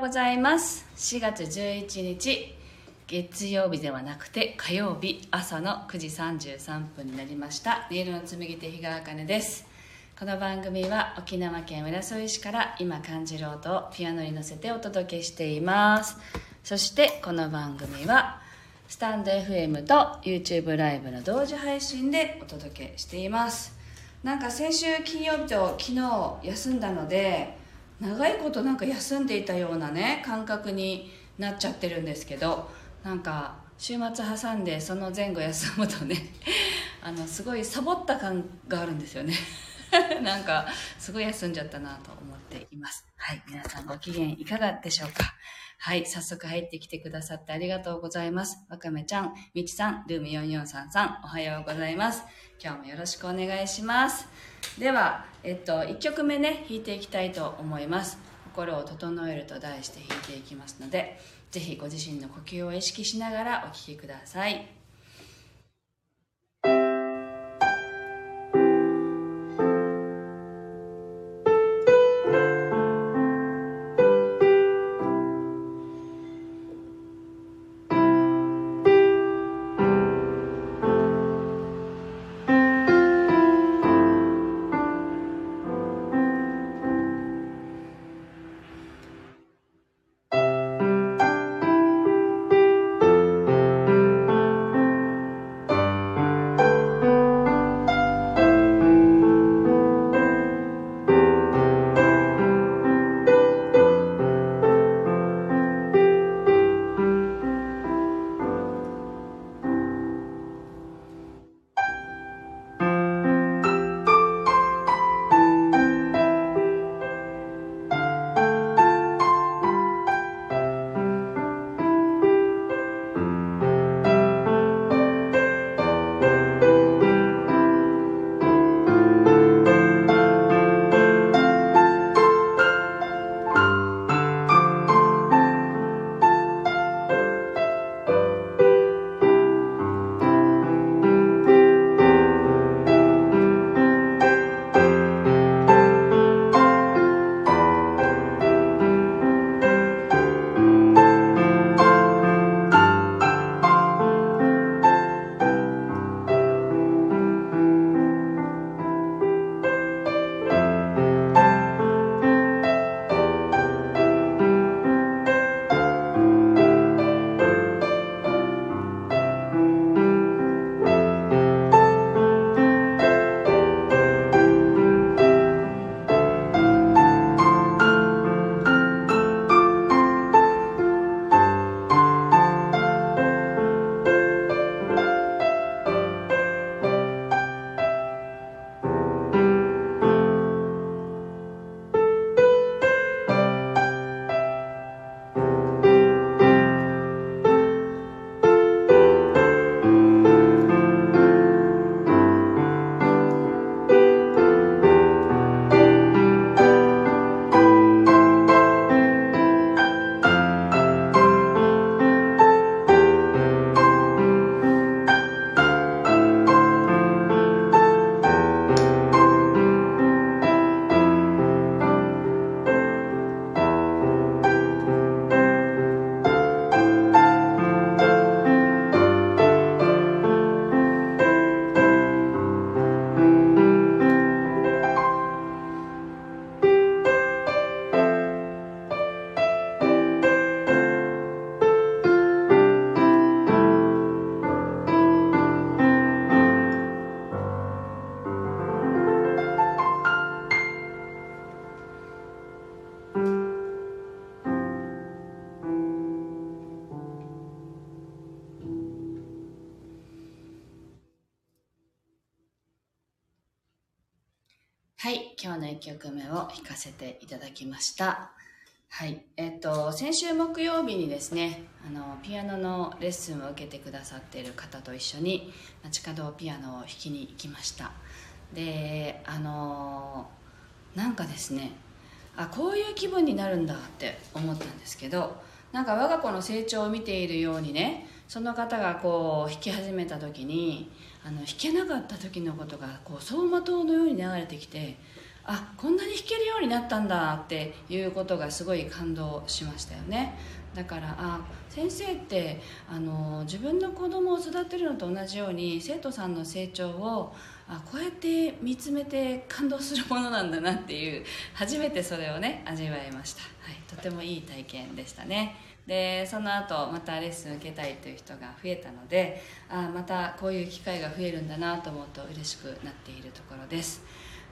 うございます。4月11日月曜日ではなくて火曜日朝の9時33分になりました。ネイルの紡手日川茜です。この番組は沖縄県浦添市から今感じる音をピアノに乗せてお届けしています。そしてこの番組はスタンド FM と YouTube ライブの同時配信でお届けしています。なんか先週金曜日と昨日休んだので長いことなんか休んでいたようなね感覚になっちゃってるんですけどなんか週末挟んでその前後休むとね あのすごいサボった感があるんですよね。なんかすごい休んじゃったなと思っています。はい皆さんご機嫌いかがでしょうか？はい早速入ってきてくださってありがとうございます。わかめちゃんみちさんルーム4433おはようございます。今日もよろしくお願いします。では、えっと、1曲目ね弾いていきたいと思います。心を整えると題して弾いていきますのでぜひご自身の呼吸を意識しながらお聴きください。今日の1曲目を弾かせていただきました。はい。えっと、先週木曜日にですね、あの、ピアノのレッスンを受けてくださっている方と一緒に、街角ピアノを弾きに行きました。で、あの、なんかですね、あ、こういう気分になるんだって思ったんですけど、なんか我が子の成長を見ているようにね、その方がこう弾き始めた時にあの弾けなかった時のことがこう走馬灯のように流れてきてあこんなに弾けるようになったんだっていうことがすごい感動しましたよね。だからあ先生ってあの自分の子供を育てるのと同じように生徒さんの成長をあこうやって見つめて感動するものなんだなっていう初めてそれをね味わいました、はい、とてもいい体験でしたね。でその後またレッスン受けたいという人が増えたのであまたこういう機会が増えるんだなと思うと嬉しくなっているところです。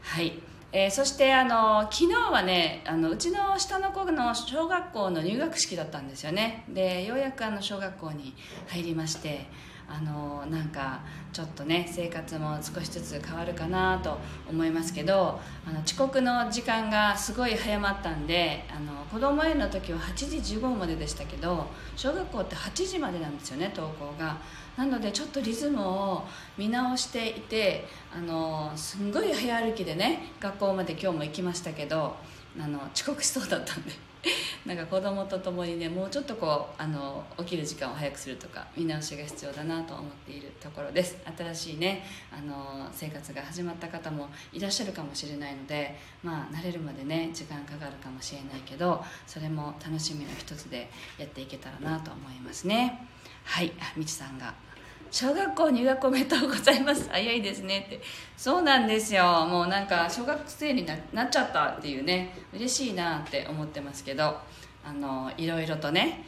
はい。えー、そしてあの昨日はねあのうちの下の子の小学校の入学式だったんですよね。でようやくあの小学校に入りましてあのなんかちょっとね生活も少しずつ変わるかなと思いますけどあの遅刻の時間がすごい早まったんであの子供園の時は8時15分まででしたけど小学校って8時までなんですよね登校が。なのでちょっとリズムを見直していてあのすんごい早歩きでね学校まで今日も行きましたけどあの遅刻しそうだったんで。なんか子供と共にねもうちょっとこうあの起きる時間を早くするとか見直しが必要だなと思っているところです。新しいねあの生活が始まった方もいらっしゃるかもしれないのでまあ慣れるまでね時間かかるかもしれないけどそれも楽しみの一つでやっていけたらなと思いますね。はい。みちさんが。小学校入学おめでとうございます。早いですね。って。そうなんですよ。もうなんか小学生になっちゃったっていうね。嬉しいなって思ってますけど。あのいろいろとね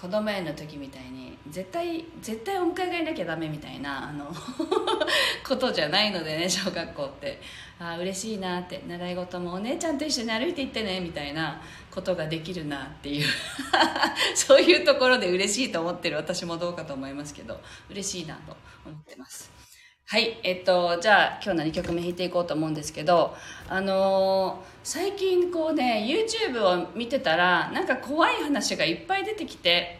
子供園の時みたいに絶対絶対お迎えがいなきゃダメみたいなあの ことじゃないのでね小学校って。ああ嬉しいなって。習い事もお姉ちゃんと一緒に歩いていってねみたいなことができるなっていう。そういうところで嬉しいと思ってる私もどうかと思いますけど嬉しいなと思ってます。はい、えっと、じゃあ今日の2曲目弾いていこうと思うんですけど、あのー、最近こうね、YouTube を見てたら、なんか怖い話がいっぱい出てきて、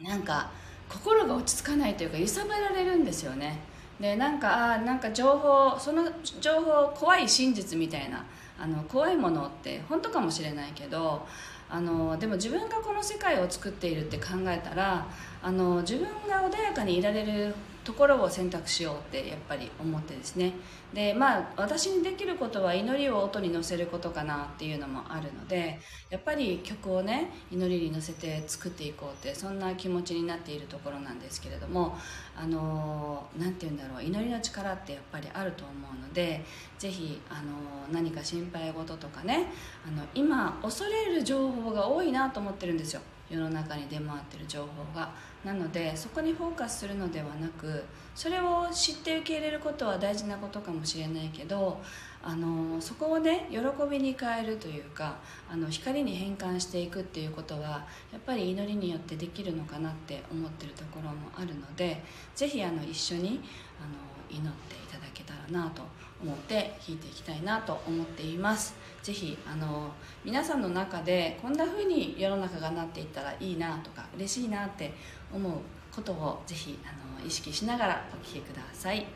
なんか心が落ち着かないというか揺さぶられるんですよね。で、なんか、あなんか情報、その情報、怖い真実みたいな、あの怖いものって本当かもしれないけど、あのでも自分がこの世界を作っているって考えたらあの自分が穏やかにいられるところを選択しようってやっぱり思ってですね。でまあ私にできることは祈りを音に乗せることかなっていうのもあるのでやっぱり曲をね祈りに乗せて作っていこうってそんな気持ちになっているところなんですけれどもあの何て言うんだろう祈りの力ってやっぱりあると思うので是非あの何か心配事とかねあの今恐れる情報が多いなと思ってるんですよ。世の中に出回ってる情報が。なのでそこにフォーカスするのではなくそれを知って受け入れることは大事なことかもしれないけどあのそこをね喜びに変えるというかあの光に変換していくっていうことはやっぱり祈りによってできるのかなって思ってるところもあるので是非一緒にあの祈っていただけたらなと思って弾いていきたいなと思っています。ぜひあの皆さんの中でこんな風に世の中がなっていったらいいなとか嬉しいなって思うことをぜひあの意識しながらお聴きください。はい、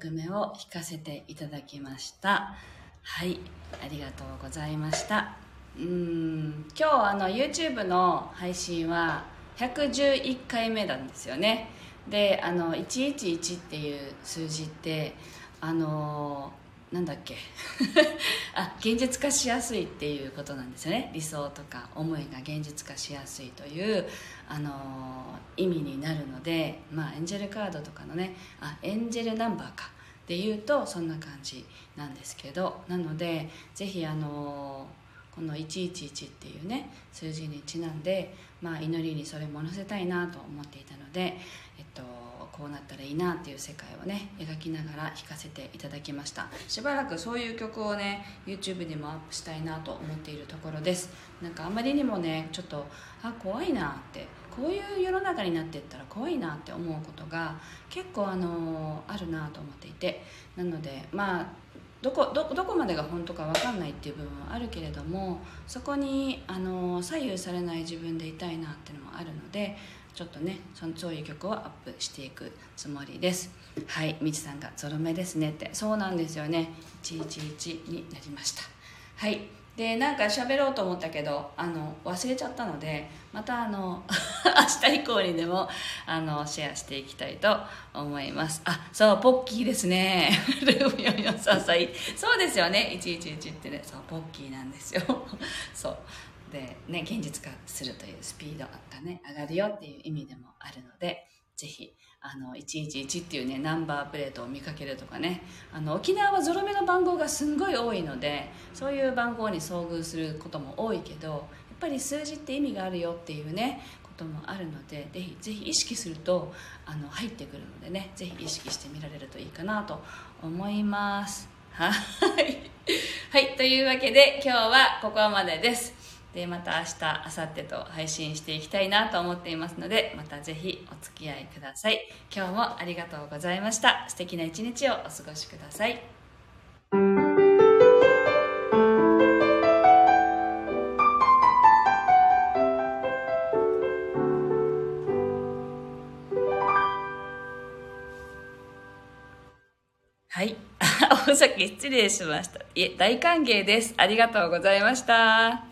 曲目を弾かせていただきました。はい、ありがとうございました。うん、今日あの YouTube の配信は111回目なんですよね。で、あの111っていう数字ってあのなんだっけ？あ現実化しやすいっていうことなんですよね。理想とか思いが現実化しやすいという、あの意味になるので、まあ、エンジェルカードとかのねあエンジェルナンバーかでいうとそんな感じなんですけどなのでぜひあのこの111っていうね数字にちなんで、まあ、祈りにそれも載せたいなと思っていたので、えっと、こうなったらいいなっていう世界をね描きながら弾かせていただきました。しばらくそういう曲をね YouTube にもアップしたいなと思っているところです。なんかあまりにもねちょっとあ怖いなってこういう世の中になっていったら怖いなって思うことが結構あのあるなと思っていて。なのでまあどこどどこまでが本当か分かんないっていう部分はあるけれどもそこにあの左右されない自分でいたいなっていうのもあるのでちょっとねそのそういう曲をアップしていくつもりです。はいみちさんが「ゾロ目ですね」って。そうなんですよね。111になりました。はい。でなんか喋ろうと思ったけどあの忘れちゃったのでまたあの 明日以降にでもあのシェアしていきたいと思います。あそうポッキーですね。ルーム4 4 3歳そうですよね。111ってね。そうポッキーなんですよ。そう。でね現実化するというスピードがね上がるよっていう意味でもあるのでぜひあの111っていうねナンバープレートを見かけるとかね。あの沖縄はゾロ目の番号がすんごい多いのでそういう番号に遭遇することも多いけどやっぱり数字って意味があるよっていうねこともあるのでぜひぜひ意識するとあの入ってくるのでねぜひ意識してみられるといいかなと思います。はい。はい。というわけで今日はここまでです。でまた明日明後日と配信していきたいなと思っていますのでまたぜひお付き合いください今日もありがとうございました素敵な一日をお過ごしくださいはい。お先失礼しました。いえ、大歓迎です。ありがとうございました。